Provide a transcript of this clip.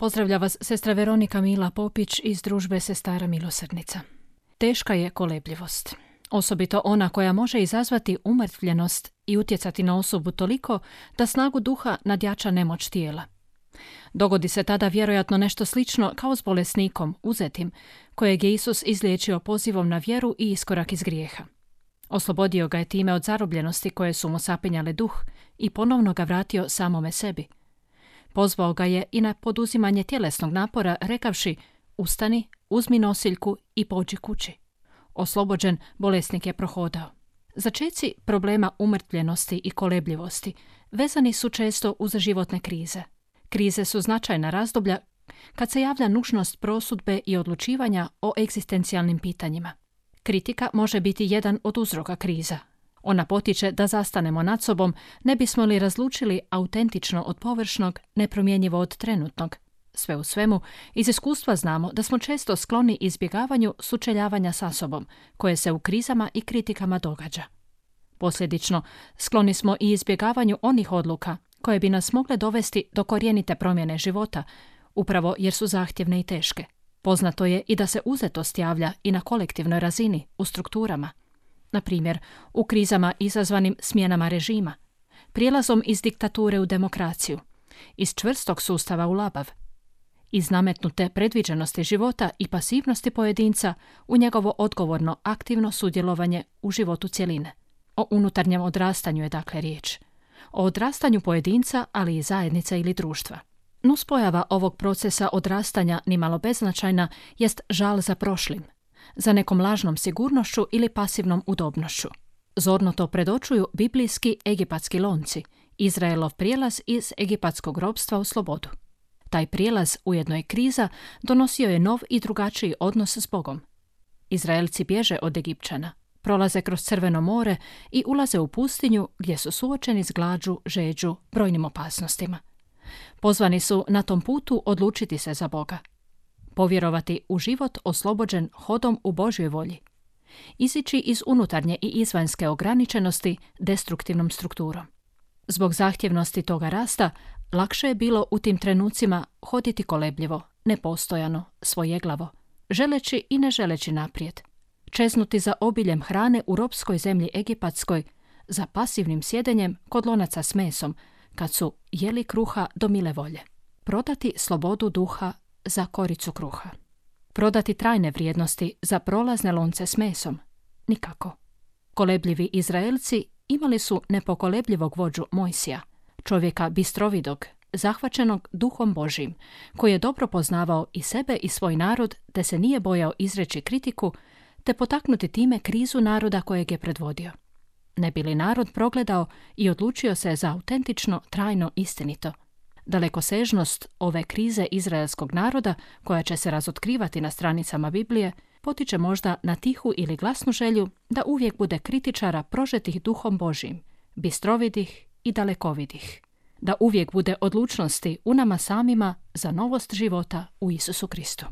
Pozdravlja vas sestra Veronika Mila Popić iz družbe Sestara Milosrdnica. Teška je kolebljivost. Osobito ona koja može izazvati umrtvljenost i utjecati na osobu toliko da snagu duha nadjača nemoć tijela. Dogodi se tada vjerojatno nešto slično kao s bolesnikom, uzetim, kojeg je Isus izliječio pozivom na vjeru i iskorak iz grijeha. Oslobodio ga je time od zarobljenosti koje su mu sapinjale duh i ponovno ga vratio samome sebi – Pozvao ga je i na poduzimanje tjelesnog napora rekavši ustani, uzmi nosiljku i pođi kući. Oslobođen, bolesnik je prohodao. Začeci problema umrtljenosti i kolebljivosti vezani su često uz životne krize. Krize su značajna razdoblja kad se javlja nužnost prosudbe i odlučivanja o egzistencijalnim pitanjima. Kritika može biti jedan od uzroka kriza, ona potiče da zastanemo nad sobom, ne bismo li razlučili autentično od površnog, nepromjenjivo od trenutnog. Sve u svemu, iz iskustva znamo da smo često skloni izbjegavanju sučeljavanja sa sobom, koje se u krizama i kritikama događa. Posljedično, skloni smo i izbjegavanju onih odluka koje bi nas mogle dovesti do korijenite promjene života, upravo jer su zahtjevne i teške. Poznato je i da se uzetost javlja i na kolektivnoj razini, u strukturama na primjer u krizama izazvanim smjenama režima, prijelazom iz diktature u demokraciju, iz čvrstog sustava u labav, iz nametnute predviđenosti života i pasivnosti pojedinca u njegovo odgovorno aktivno sudjelovanje u životu cjeline. O unutarnjem odrastanju je dakle riječ. O odrastanju pojedinca, ali i zajednice ili društva. Nuspojava ovog procesa odrastanja nimalo beznačajna jest žal za prošlim, za nekom lažnom sigurnošću ili pasivnom udobnošću. Zorno to predočuju biblijski egipatski lonci, Izraelov prijelaz iz egipatskog robstva u slobodu. Taj prijelaz, ujedno je kriza, donosio je nov i drugačiji odnos s Bogom. Izraelci bježe od Egipćana, prolaze kroz Crveno more i ulaze u pustinju gdje su suočeni s glađu, žeđu, brojnim opasnostima. Pozvani su na tom putu odlučiti se za Boga – povjerovati u život oslobođen hodom u Božjoj volji, izići iz unutarnje i izvanjske ograničenosti destruktivnom strukturom. Zbog zahtjevnosti toga rasta, lakše je bilo u tim trenucima hoditi kolebljivo, nepostojano, svojeglavo, želeći i ne želeći naprijed, čeznuti za obiljem hrane u ropskoj zemlji Egipatskoj, za pasivnim sjedenjem kod lonaca s mesom, kad su jeli kruha do mile volje. Prodati slobodu duha za koricu kruha. Prodati trajne vrijednosti za prolazne lonce s mesom? Nikako. Kolebljivi Izraelci imali su nepokolebljivog vođu Mojsija, čovjeka bistrovidog, zahvaćenog duhom Božim, koji je dobro poznavao i sebe i svoj narod, te se nije bojao izreći kritiku, te potaknuti time krizu naroda kojeg je predvodio. Ne bi li narod progledao i odlučio se za autentično, trajno istinito – Dalekosežnost ove krize izraelskog naroda, koja će se razotkrivati na stranicama Biblije, potiče možda na tihu ili glasnu želju da uvijek bude kritičara prožetih duhom Božim, bistrovidih i dalekovidih. Da uvijek bude odlučnosti u nama samima za novost života u Isusu Kristu.